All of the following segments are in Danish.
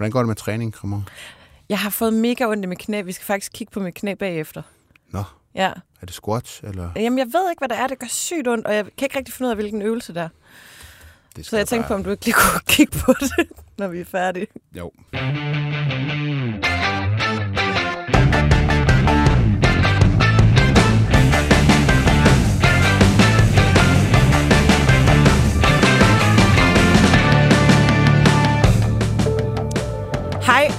Hvordan går det med træning, Kramon? Jeg har fået mega ondt i mit knæ. Vi skal faktisk kigge på mit knæ bagefter. Nå, Ja. er det squats, eller? Jamen, jeg ved ikke, hvad det er. Det gør sygt ondt, og jeg kan ikke rigtig finde ud af, hvilken øvelse det er. Det Så jeg tænkte på, om du ikke lige kunne kigge på det, når vi er færdige. Jo.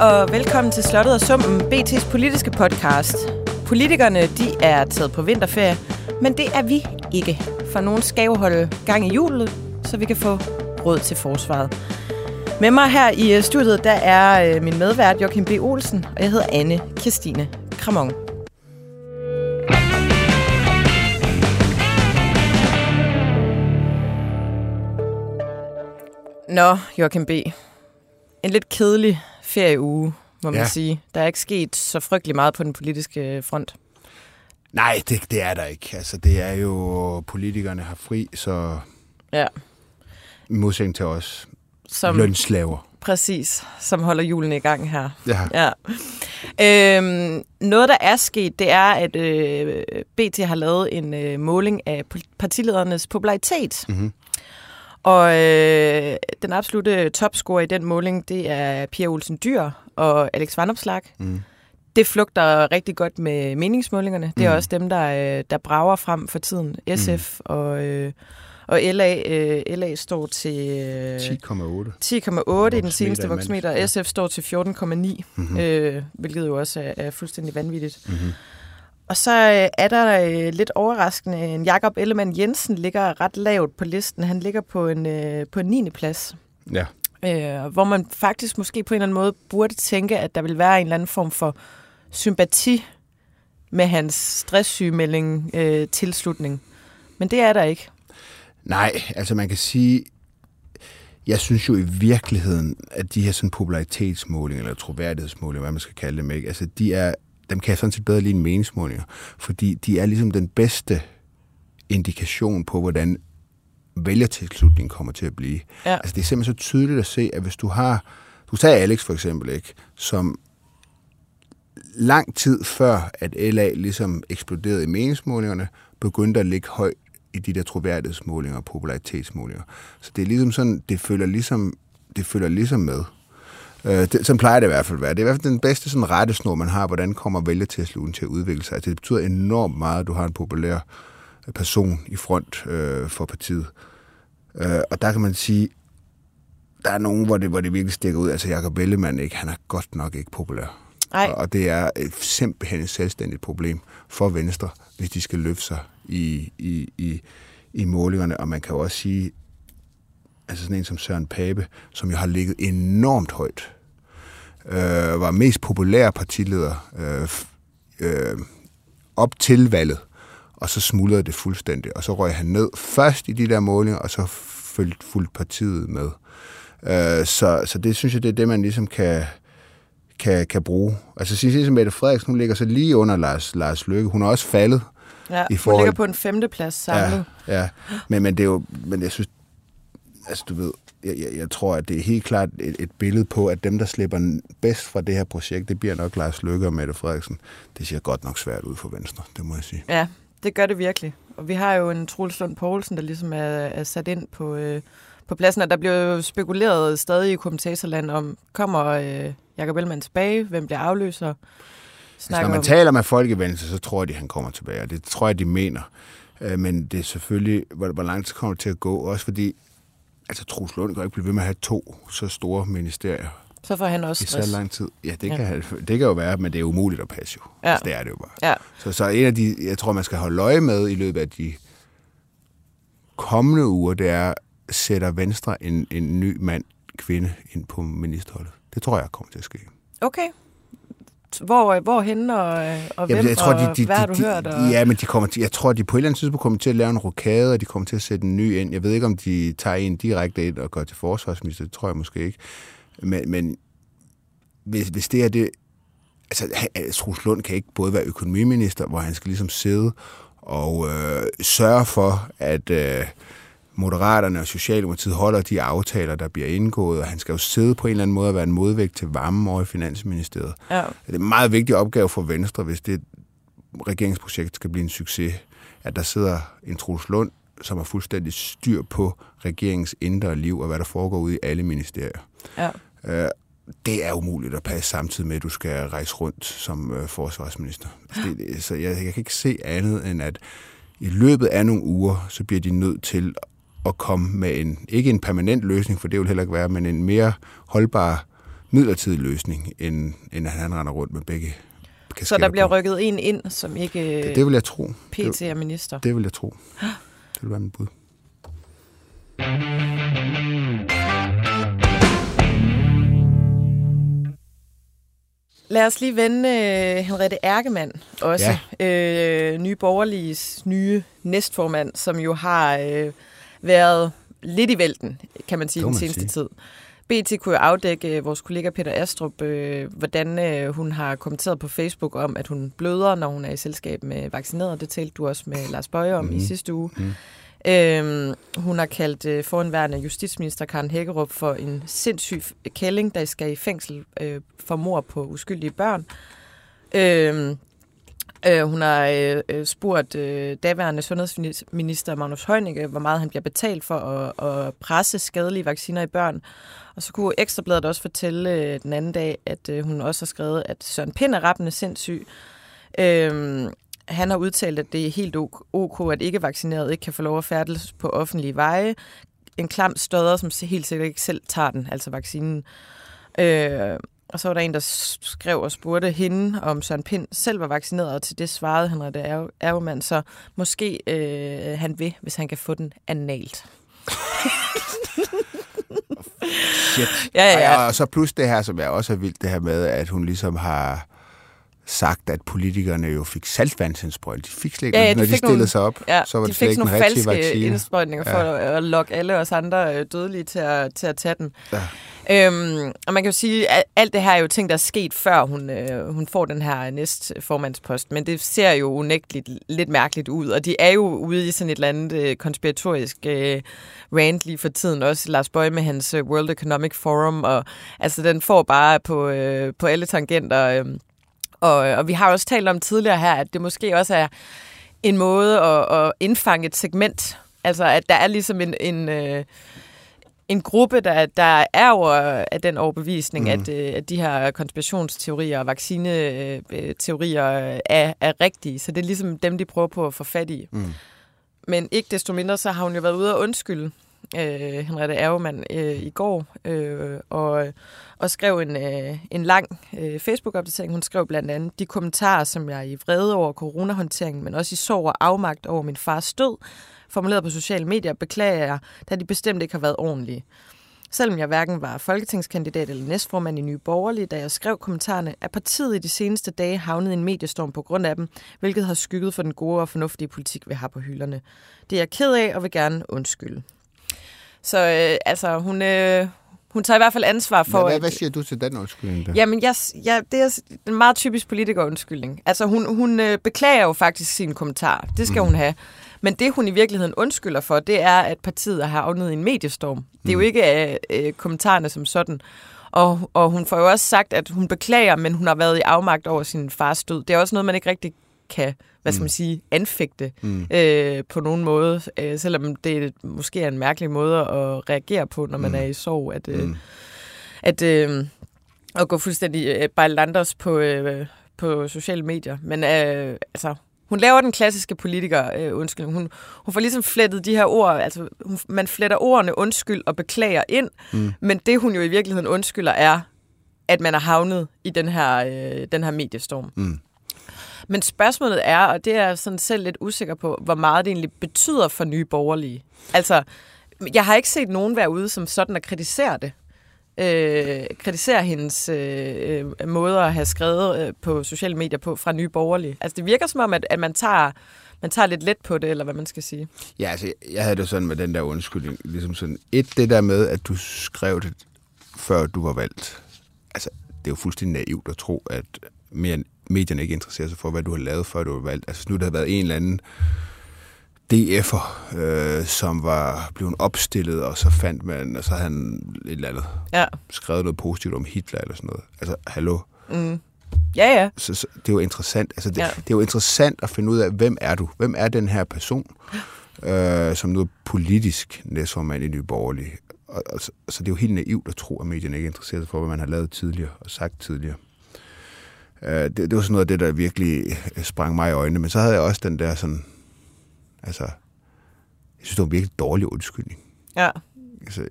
Og velkommen til Slottet og Summen, BT's politiske podcast. Politikerne, de er taget på vinterferie, men det er vi ikke. For nogen skal jo holde gang i julet, så vi kan få råd til forsvaret. Med mig her i øh, studiet, der er øh, min medvært Joachim B. Olsen, og jeg hedder Anne Christine Kramon. Nå, Joachim B. En lidt kedelig ferieuge, må man Ja. sige. Der er ikke sket så frygtelig meget på den politiske front. Nej, det, det er der ikke. Altså, det er jo, politikerne har fri, så Ja, modsætning til os som, lønslaver. præcis, som holder julen i gang her. Ja. Ja. Øhm, noget, der er sket, det er, at øh, BT har lavet en øh, måling af partiledernes popularitet. Mm-hmm. Og øh, den absolute topscorer i den måling, det er Pia Olsen Dyr og Alex Vanopslag. Mm. Det flugter rigtig godt med meningsmålingerne. Det er Mm. også dem, der, øh, der brager frem for tiden. SF og, øh, og LA, øh, LA står til øh, 10,8. 10,8 i den seneste voksmeter. ja. SF står til 14,9, Mm-hmm. øh, hvilket jo også er, er fuldstændig vanvittigt. Mm-hmm. Og så øh, er der øh, lidt overraskende, en Jakob Ellemann Jensen ligger ret lavt på listen. Han ligger på en, øh, på en 9. plads. Ja. Øh, hvor man faktisk måske på en eller anden måde burde tænke, at der vil være en eller anden form for sympati med hans stresssygemelding øh, tilslutning. Men det er der ikke. Nej, altså man kan sige, jeg synes jo i virkeligheden, at de her sådan popularitetsmålinger, eller troværdighedsmålinger, hvad man skal kalde dem, ikke? Altså de er, dem kan jeg sådan set bedre lide end meningsmålinger, fordi de er ligesom den bedste indikation på, hvordan vælgertilslutningen kommer til at blive. Ja. Altså det er simpelthen så tydeligt at se, at hvis du har, du tager Alex for eksempel, ikke, som lang tid før, at LA ligesom eksploderede i meningsmålingerne, begyndte at ligge højt i de der troværdighedsmålinger og popularitetsmålinger. Så det er ligesom sådan, det følger ligesom, det følger ligesom med. Øh, det, sådan plejer det i hvert fald at være. Det er i hvert fald den bedste sådan rettesnor, man har, hvordan kommer vælgertilslutningen til at udvikle sig. Altså, det betyder enormt meget, at du har en populær person i front øh, for partiet. Øh, og der kan man sige, der er nogen, hvor det, hvor det virkelig stikker ud. Altså Jacob Ellemann, ikke? han er godt nok ikke populær. Nej, Og- Og det er et, simpelthen et selvstændigt problem for Venstre, hvis de skal løfte sig i, i, i, i målingerne. Og man kan jo også sige, altså sådan en som Søren Pape, som jo har ligget enormt højt, øh, var mest populær partileder øh, øh, op til valget, og så smuldrede det fuldstændig. Og så røg han ned først i de der målinger, og så fulgte fuldt partiet med. Øh, så, så det synes jeg, det er det, man ligesom kan, kan, kan bruge. Altså sige som Mette Frederiksen, hun ligger så lige under Lars, Lars Løkke. Hun er også faldet. ja, i hun forhold- ligger på en femteplads samlet. Ja, ja. Men, men det er jo, men jeg synes, altså du ved, jeg, jeg, jeg tror, at det er helt klart et, et billede på, at dem, der slipper bedst fra det her projekt, det bliver nok Lars Løkke og Mette Frederiksen. Det ser godt nok svært ud for Venstre, det må jeg sige. Ja, det gør det virkelig. Og vi har jo en Troels Lund Poulsen, der ligesom er, er sat ind på, øh, på pladsen, og der bliver jo spekuleret stadig i kommentatorland om, kommer øh, Jacob Ellemann tilbage, hvem bliver afløser? Altså, når man om, taler med folk i Venstre, så tror jeg, de, han kommer tilbage, og det tror jeg, de mener. Øh, Men det er selvfølgelig, hvor, hvor lang tid kommer det til at gå, også fordi, altså Troels Lund kan ikke blive ved med at have to så store ministerier så får han også i så stress. lang tid. Ja, det, Ja. Kan, han- det kan jo være, men det er umuligt at passe jo. Ja. Altså, det er det jo bare. Ja, Så, så en af de, jeg tror, man skal holde øje med i løbet af de kommende uger, det er, sætter Venstre en, en ny mand, kvinde ind på ministerholdet. Det tror jeg kommer til at ske. okay. Hvor, hvor henne og, og hvem, jeg tror, de, og de, hvad har de, du hørt? Og... de, ja, men de kommer til, jeg tror, de på et eller andet tidspunkt kommer til at lave en rokade, og de kommer til at sætte en ny ind. Jeg ved ikke, om de tager en direkte ind og går til forsvarsminister. Det tror jeg måske ikke. Men, men hvis, hvis det er det... Altså, Troels Lund kan ikke både være økonomiminister, hvor han skal ligesom sidde og øh, sørge for, at øh, Moderaterne og Socialdemokratiet holder de aftaler, der bliver indgået, og han skal jo sidde på en eller anden måde og være en modvægt til varme over i Finansministeriet. Ja. Det er en meget vigtig opgave for Venstre, hvis det regeringsprojekt skal blive en succes, at der sidder en Troels Lund, som har fuldstændig styr på regeringens indre liv og hvad der foregår ude i alle ministerier. Ja. Øh, det er umuligt at passe samtidig med, at du skal rejse rundt som øh, forsvarsminister. Det, så jeg, jeg kan ikke se andet end, at i løbet af nogle uger, så bliver de nødt til at komme med en, ikke en permanent løsning, for det vil heller ikke være, men en mere holdbar midlertidig løsning, end, end at han render rundt med begge Så der bliver på. rykket en ind, som ikke det, det vil jeg tro. PT Det, er minister. det vil jeg tro. Det vil være mit bud. Lad os lige vende uh, Henriette Ærkemann også. Ja. Uh, nye borgerliges nye næstformand, som jo har uh, været lidt i vælten, kan man sige, den seneste sige. tid. BT kunne jo afdække øh, vores kollega Peter Astrup, øh, hvordan øh, hun har kommenteret på Facebook om, at hun bløder, når hun er i selskab med vaccineret. Det talte du også med Lars Bøje om mm. i Mhm. sidste uge. Mhm. Øhm, hun har kaldt øh, foranværende justitsminister Karen Hækkerup for en sindssyg kælling, der skal i fængsel øh, for mor på uskyldige børn. Øhm, øh, hun har øh, øh, spurgt øh, daværende sundhedsminister Magnus Heunicke, hvor meget han bliver betalt for at, at presse skadelige vacciner i børn. Og så kunne Ekstrabladet også fortælle øh, den anden dag, at øh, hun også har skrevet, at Søren Pind er rappende sindssyg. Øh, han har udtalt, at det er helt ok, at ikke vaccineret ikke kan få lov at færdes på offentlige veje. En klam støder, som helt sikkert ikke selv tager den, altså vaccinen. Øh, og så var der en, der skrev og spurgte hende, om Søren Pind selv var vaccineret, og til det svarede Henriette Er- Ervemann, så måske øh, han vil, hvis han kan få den analt. Shit. Ja, ja, ja. Og, og så plus det her, som er også er vildt, det her med, at hun ligesom har sagt, at politikerne jo fik saltvandsindsprøjt. De fik slet ikke, Ja, ja, de når de fik stillede nogle- sig op, Ja, så var de det slet fik ikke sådan en nogle rigtig falske vaccine. indsprøjtninger for at, at lokke alle os andre øh, dødelige til at, til at tage den. Ja. Øhm, og man kan jo sige, at alt det her er jo ting, der er sket, før hun, øh, hun får den her næstformandspost. Men det ser jo unægteligt lidt mærkeligt ud. Og de er jo ude i sådan et eller andet øh, konspiratorisk øh, rant lige for tiden. Også Lars Bøje med hans øh, World Economic Forum. Og altså, den får bare på, øh, på alle tangenter... Øh, og, og vi har også talt om tidligere her, at det måske også er en måde at, at indfange et segment. Altså, at der er ligesom en, en, øh, en gruppe, der, der er over af den overbevisning, mm. at, øh, at de her konspirationsteorier og vaccineteorier er, er rigtige. Så det er ligesom dem, de prøver på at få fat i. Mm. Men ikke desto mindre, så har hun jo været ude og undskylde øh, Henriette Ervemann øh, i går, øh, og, og skrev en, øh, en lang øh, Facebook-opdatering. Hun skrev blandt andet de kommentarer, som jeg er i vrede over coronahåndteringen, men også i sorg og afmagt over min fars død, formuleret på sociale medier, beklager jeg, da de bestemt ikke har været ordentlige. Selvom jeg hverken var folketingskandidat eller næstformand i Nye Borgerlige, da jeg skrev kommentarerne, er partiet i de seneste dage havnet i en mediestorm på grund af dem, hvilket har skygget for den gode og fornuftige politik, vi har på hylderne. Det er jeg ked af og vil gerne undskylde. Så øh, altså, hun, øh, hun tager i hvert fald ansvar for... Hvad, hvad, hvad siger du til den undskyldning? Der? Jamen, jeg, jeg, det er en meget typisk politikerundskyldning. Altså, hun, hun øh, beklager jo faktisk sine kommentarer. Det skal mm. hun have. Men det, hun i virkeligheden undskylder for, det er, at partiet har havnet i en mediestorm. Det er jo ikke øh, øh, kommentarerne som sådan. Og, og hun får jo også sagt, at hun beklager, men hun har været i afmagt over sin fars død. Det er også noget, man ikke rigtig kan, hvad skal man sige, anfægte Mm. øh, på nogen måde. Øh, selvom det måske er en mærkelig måde at reagere på, når man Mm. er i sorg. At, øh, Mm. at, øh, at gå fuldstændig øh, bejlanders på, øh, på sociale medier. Men øh, altså, hun laver den klassiske politiker øh, undskyldning. Hun, hun får ligesom flettet de her ord, altså hun, man fletter ordene undskyld og beklager ind, Mm. men det hun jo i virkeligheden undskylder er, at man er havnet i den her, øh, den her mediestorm. Mm. Men spørgsmålet er, og det er jeg sådan selv lidt usikker på, hvor meget det egentlig betyder for nye borgerlige. Altså, jeg har ikke set nogen være ude som sådan at kritisere det. Øh, kritisere hendes øh, øh måder at have skrevet øh, på sociale medier på fra nye borgerlige. Altså, det virker som om, at, at man, tager, man tager lidt let på det, eller hvad man skal sige. Ja, altså, jeg havde det sådan med den der undskyldning. Ligesom sådan, et, det der med, at du skrev det, før du var valgt. Altså, det er jo fuldstændig naivt at tro, at mere, medierne ikke interesserer sig for, hvad du har lavet, før du var valgt. Altså, nu der har været en eller anden DF'er, øh, som var blevet opstillet, og så fandt man, og så havde han et eller andet Ja. skrevet noget positivt om Hitler eller sådan noget. Altså, hallo? Mm. Ja, ja. Så, så, det er jo interessant. Altså, det, Ja. ja. det er jo interessant at finde ud af, hvem er du? Hvem er den her person, øh, som nu er politisk næstformand i Nye Borgerlige? Og, og, så, så det er jo helt naivt at tro, at medierne ikke er interesseret for, hvad man har lavet tidligere og sagt tidligere. Øh, det, det var sådan noget af det, der virkelig øh, sprang mig i øjnene. Men så havde jeg også den der sådan... Altså, jeg synes, det var en virkelig dårlig undskyldning. Ja. Altså,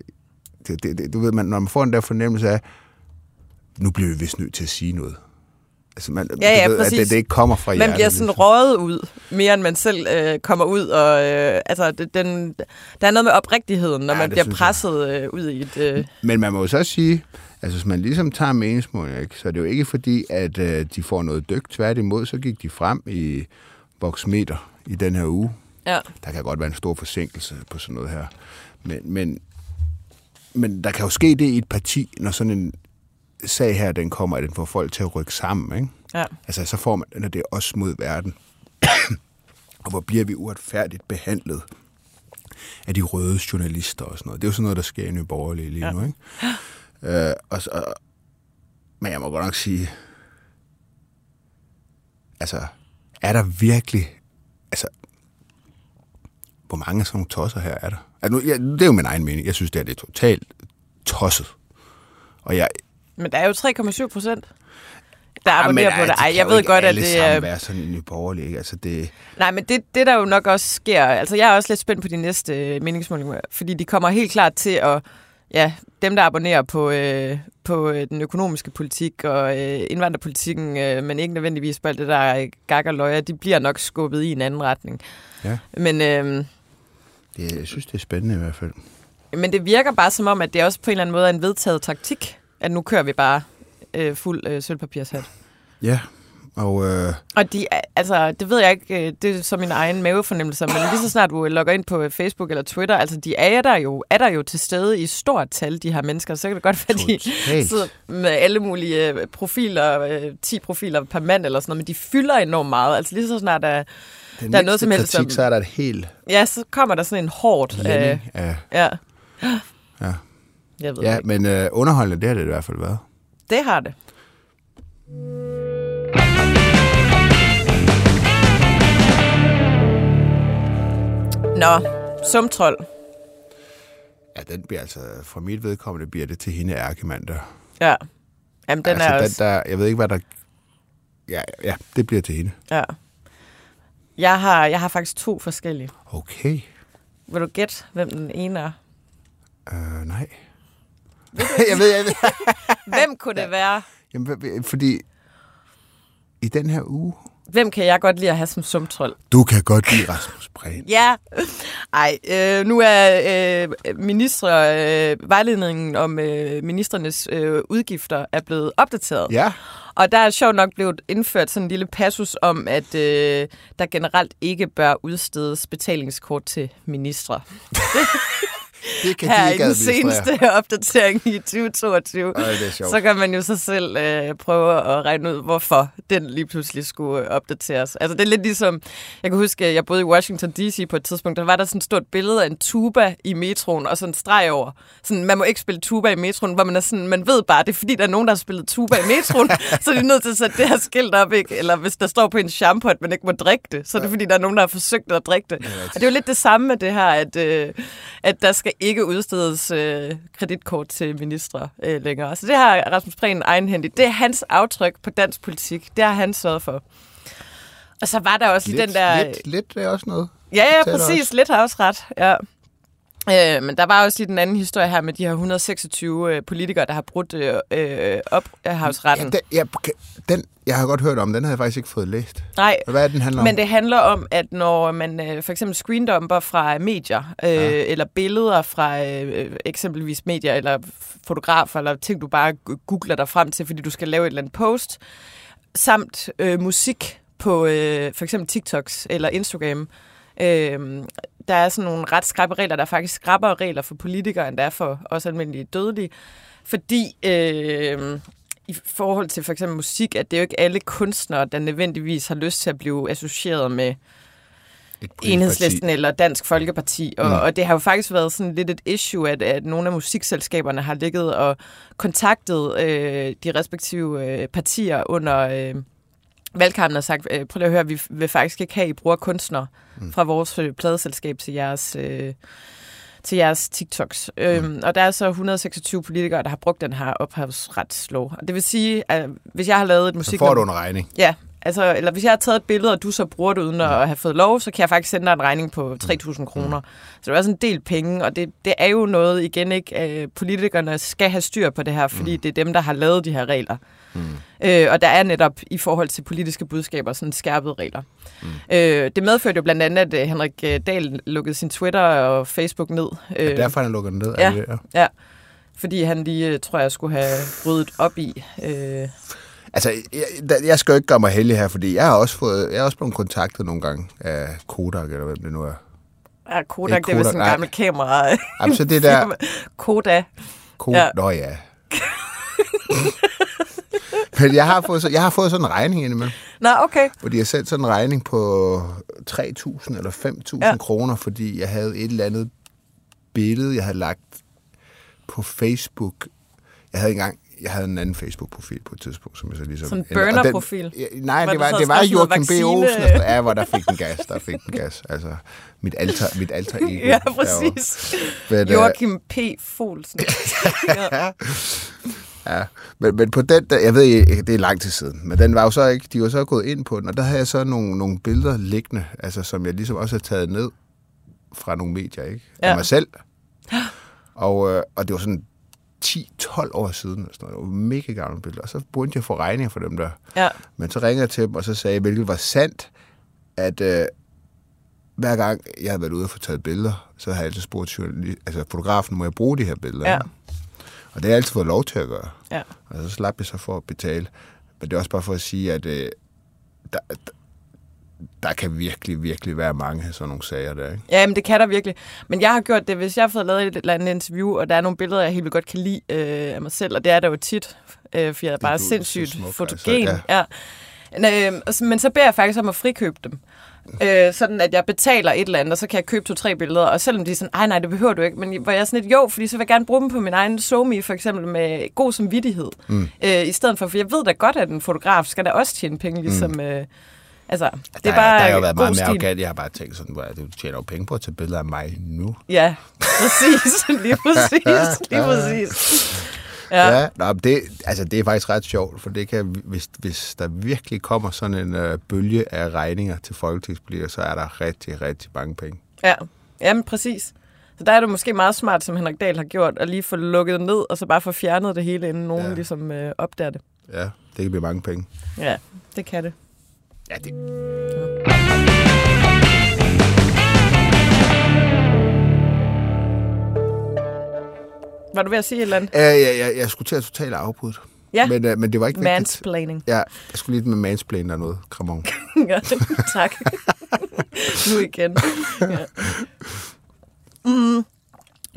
det, det, det, du ved, man, når man får den der fornemmelse af, nu bliver vi vist nødt til at sige noget. Altså, man, Ja, ja, ved, at det, det ikke kommer fra Man hjertet. bliver sådan ligesom. røget ud, mere end man selv øh, kommer ud. Og, øh, altså, det, den, der er noget med oprigtigheden, når Ja, man bliver jeg. presset øh, ud i et... Øh, Men man må jo så sige, altså hvis man ligesom tager meningsmålinger, ikke, så er det jo ikke fordi, at øh, de får noget dyk. Tværtimod, så gik de frem i voksmeter i den her uge. ja. Der kan godt være en stor forsinkelse på sådan noget her. Men, men, men der kan jo ske det i et parti, når sådan en sag her, den kommer, at den får folk til at rykke sammen, ikke? Ja. Altså, så får man, når det er os mod verden. og hvor bliver vi uretfærdigt behandlet af de røde journalister og sådan noget. Det er jo sådan noget, der sker i Nye Borgerlige lige ja. nu, ikke? Øh, og, så- men jeg må godt nok sige, altså, er der virkelig, altså, hvor mange sådan nogle tosser her er der? Altså, nu, ja, det er jo min egen mening. Jeg synes, det er, det er totalt tosset. Og jeg, Men der er jo 3,7 procent, der abonnerer på det. de Ej, jeg ved godt, at det er... være sådan en nyborgerlig, ikke? Altså, det, Nej, men det, det der jo nok også sker, altså jeg er også lidt spændt på de næste øh, meningsmålinger, fordi de kommer helt klart til at, ja, dem der abonnerer på, øh, på øh, den økonomiske politik og øh, indvandrerpolitikken, øh, men ikke nødvendigvis på alt det der er gag og løjer, de bliver nok skubbet i en anden retning. Ja. Men, øh, det, jeg synes, det er spændende i hvert fald. men det virker bare som om, at det også på en eller anden måde er en vedtaget taktik, at nu kører vi bare øh, fuld øh, sølvpapirshat. Ja, og øh, Og de, altså, det ved jeg ikke, øh, det er så min egen mavefornemmelse, men lige så snart du logger ind på øh, Facebook eller Twitter, altså de er der jo, er der jo til stede i stort tal, de her mennesker, så kan det godt være, de sidder med alle mulige øh, profiler, øh, 10 profiler per mand eller sådan noget, men de fylder enormt meget. Altså lige så snart der, den der er noget som helst, kritik, som- så er der et helt ja, så kommer der sådan en hårdt, øh, af... ja. Ja. Jeg ved Ja, ja. ikke. men øh, underholdende, det har det i hvert fald været. Det har det. Nå, sumtrol. Ja, den bliver altså, fra mit vedkommende, bliver det til hende ærkemand der. Ja. Jamen, den altså, er den, også... der, jeg ved ikke, hvad der... Ja, ja, det bliver til hende. Ja. Jeg har, jeg har faktisk to forskellige. Okay. Vil du gætte, hvem den ene er? Øh, nej. jeg ved, jeg ved. Hvem kunne det være? Jamen, fordi i den her uge, Hvem kan jeg godt lide at have som sumtrol? du kan godt lide Rasmus Prehn. Ja. Ej, øh, nu er øh, ministre, øh, vejledningen om øh, ministernes øh, udgifter er blevet opdateret. Ja, Og der er sjovt nok blevet indført sådan en lille passus om, at øh, der generelt ikke bør udstedes betalingskort til ministre. det kan Her de i ikke den administrere. seneste opdatering i 2022. Ej, det er sjovt. Så kan man jo så selv øh, prøve at regne ud, hvorfor den lige pludselig skulle øh, opdateres. Altså det er lidt ligesom, jeg kan huske, at jeg boede i Washington D.C. på et tidspunkt, der var der sådan et stort billede af en tuba i metroen, og sådan en streg over. Sådan, man må ikke spille tuba i metroen, hvor man er sådan, man ved bare, det er fordi, der er nogen, der har spillet tuba i metroen, så er de nødt til at sætte det her skilt op, ikke? Eller hvis der står på en shampoo, at man ikke må drikke det, så er det fordi, der er nogen, der har forsøgt at drikke det. Og det er jo lidt det samme med det her, at, øh, at der skal ikke udstedes øh, kreditkort til ministre øh, længere. Så det har Rasmus Prehn egenhændigt. Det er hans aftryk på dansk politik. Det har han sørget for. Og så var der også lidt, den der... Lidt, lidt er også noget. Ja, ja, præcis. også. Lidt har også ret. Ja. Øh, men der var også lige den anden historie her med de her 126 øh, politikere, der har brudt øh, øh, op af havsretten. Ja, den, ja, den, jeg har godt hørt om, den havde jeg faktisk ikke fået læst. Nej, Hvad er den handler om? Men det handler om, at når man øh, for eksempel screendumper fra medier, øh, ja. eller billeder fra øh, eksempelvis medier, eller fotografer, eller ting, du bare googler dig frem til, fordi du skal lave et eller andet post, samt øh, musik på øh, for eksempel TikToks eller Instagram, øh, der er sådan nogle ret skrappe regler, der er faktisk skrappere regler for politikere, end der er for os almindelige dødelige, fordi... Øh, i forhold til for eksempel musik, at det er jo ikke alle kunstnere, der nødvendigvis har lyst til at blive associeret med Enhedslisten parti. eller Dansk Folkeparti. Og, mm. og det har jo faktisk været sådan lidt et issue, at, at nogle af musikselskaberne har ligget og kontaktet øh, de respektive øh, partier under øh, valgkampen og sagt, øh, prøv lige at høre, vi vil faktisk ikke have, at I bruger kunstnere mm. fra vores øh, pladeselskab til jeres... Øh, til jeres TikToks. Mm. Øhm, og der er så 126 politikere, der har brugt den her ophavsretslov. Og det vil sige, at hvis jeg har lavet et Så musik... får du en regning. Ja, altså, eller hvis jeg har taget et billede, og du så bruger det uden at have fået lov, så kan jeg faktisk sende dig en regning på 3.000 kroner. Så det er også en del penge, og det, det er jo noget, igen ikke, øh, politikerne skal have styr på det her, fordi det er dem, der har lavet de her regler. Mm. Øh, og der er netop i forhold til politiske budskaber sådan skærpede regler. Mm. Øh, det medførte jo blandt andet, at øh, Henrik øh, Dahl lukkede sin Twitter og Facebook ned. Øh, derfor han lukker den ned. ja. Det, det? Ja, fordi han lige, øh, tror jeg, skulle have ryddet op i. Øh, Altså, jeg, jeg skal jo ikke gøre mig heldig her, fordi jeg har også fået, jeg er også blevet kontaktet nogle gange af Kodak, eller hvem det nu er. ja, Kodak, Ikke det er vist Kodak, en gammel kamera. Jamen, så det der... Koda. Kodak, ja. Nå ja. Men jeg har, fået, så- jeg har fået sådan en regning indimellem, Nå, okay. hvor de har sendt sådan en regning på 3.000 eller 5.000 ja. Ja. kroner, fordi jeg havde et eller andet billede, jeg havde lagt på Facebook. Jeg havde engang jeg havde en anden Facebook-profil på et tidspunkt, som jeg så ligesom... Sådan en burner-profil? Ja, nej, Hvor det var, det var Joachim B. Olsen. sådan- Ja, hvor der fik den gas, der fik den gas. Altså, mit alter, mit alter ego. Ja, præcis. Men, øh, Joachim P. Folsen. ja. Ja, men, men på den, der, jeg ved ikke, det er lang tid siden, men den var jo så ikke, de var så gået ind på den, og der havde jeg så nogle, nogle billeder liggende, altså som jeg ligesom også har taget ned fra nogle medier, ikke? Af Ja. mig selv. Og, øh, og det var sådan 10-12 år siden, og sådan noget. Det var mega gamle billeder. Og så begyndte jeg at få regninger for dem der. ja. Men så ringede jeg til dem, og så sagde jeg, hvilket var sandt, at øh, hver gang jeg havde været ude og få taget billeder, så havde jeg altid spurgt altså, fotografen, må jeg bruge de her billeder? Ja. Og det har jeg altid fået lov til at gøre. ja. Og så slap jeg så for at betale. Men det er også bare for at sige, at øh, der, der- kan virkelig, virkelig være mange af sådan nogle sager der, ikke? Ja, men det kan der virkelig. Men jeg har gjort det, hvis jeg har fået lavet et eller andet interview, og der er nogle billeder, jeg helt vildt godt kan lide øh, af mig selv, og det er der jo tit, øh, for jeg er bare så sindssygt smuk, fotogen. altså, ja. Ja. Øh, men så beder jeg faktisk om at frikøbe dem. Øh, sådan at jeg betaler et eller andet, og så kan jeg købe to-tre billeder, og selvom de er sådan, ej nej, det behøver du ikke, men hvor jeg er sådan lidt, jo, fordi så vil jeg gerne bruge dem på min egen SoMe, for eksempel med god samvittighed, mm. øh, i stedet for, for jeg ved da godt, at en fotograf skal da også tjene penge, ligesom, mm. øh, altså, det der, er bare der har jo været meget mere arrogant. Jeg har bare tænkt sådan, at du tjener jo penge på at tage billeder af mig nu. Ja, præcis. Lige præcis. Lige præcis. Ja. Ja, nå, det, altså, det er faktisk ret sjovt, for det kan, hvis, hvis der virkelig kommer sådan en øh, bølge af regninger til folketingspolitikere, så er der rigtig, rigtig mange penge. ja. Jamen, præcis. Så der er det måske meget smart, som Henrik Dahl har gjort, at lige få lukket ned, og så bare få fjernet det hele, inden nogen ja. ligesom øh, opdager det. Ja, det kan blive mange penge. Ja, det kan det. Ja, det, Var du ved at sige et eller andet? øh, jeg, jeg, jeg skulle til at totalt afbryde. Ja, Men, øh, men det var ikke vigtigt. mansplaining. Ja, jeg skulle lige med mansplain der noget, kramon. ja, tak. nu igen. Ja. Mm.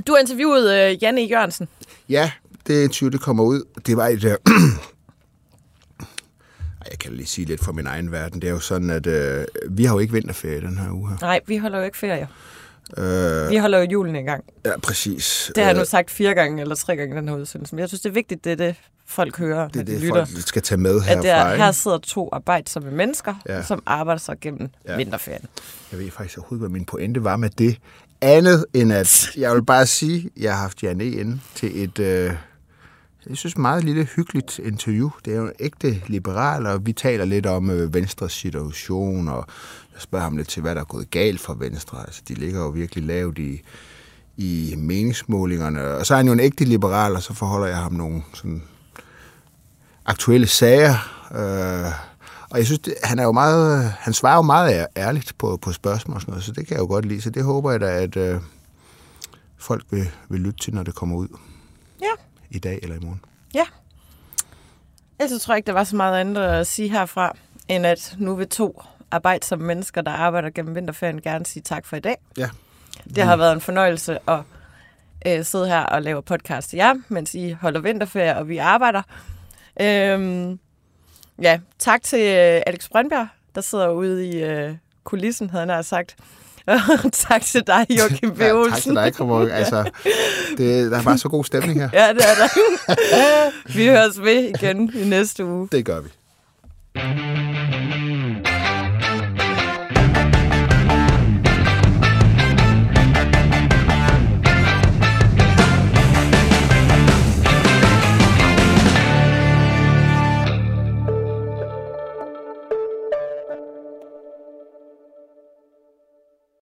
Du har interviewet øh, Janne E. Jørgensen. Ja, det interview, det kommer ud. Det var et... Øh, jeg kan lige sige lidt fra min egen verden. Det er jo sådan, at øh, vi har jo ikke vinterferie den her uge her. Nej, vi holder jo ikke ferie. Øh, Vi holder jo julen i gang. ja, præcis. Det har jeg Øh, nu sagt fire gange eller tre gange i den her udsendelse. Men jeg synes, det er vigtigt, det er det, folk hører, det når de det, lytter. folk skal tage med At herfra. der, ikke? her sidder to arbejdsomme mennesker, Ja. som arbejder sig gennem Ja. vinterferien. Jeg ved faktisk overhovedet, hvad min pointe var med det. Andet end at, jeg vil bare sige, at jeg har haft Janne inde til et, øh, jeg synes, meget lille hyggeligt interview. Det er jo en ægte liberal, og vi taler lidt om øh, Venstres situation, og jeg spørger ham lidt til, hvad der er gået galt for Venstre. Altså, de ligger jo virkelig lavt i, i meningsmålingerne. Og så er han jo en ægte liberal, og så forholder jeg ham nogle sådan aktuelle sager. Øh, og jeg synes, det, han er jo meget, han svarer jo meget ærligt på, på spørgsmål og sådan noget, så det kan jeg jo godt lide. Så det håber jeg da, at øh, folk vil, vil lytte til, når det kommer ud Ja, i dag eller i morgen. ja. Ellers tror jeg ikke, der var så meget andet at sige herfra, end at nu vil to arbejdsomme mennesker, der arbejder gennem vinterferien, gerne sige tak for i dag. Ja. Det har været en fornøjelse at øh, sidde her og lave podcast til jer, mens I holder vinterferie, og vi arbejder. Øhm, ja, tak til øh, Alex Brøndberg, der sidder ude i øh, kulissen, havde han sagt. tak til dig, Joachim B. Ja, Olsen. tak til dig. Altså, det, der er bare så god stemning her. Ja, det er der. vi høres ved igen i næste uge. Det gør vi.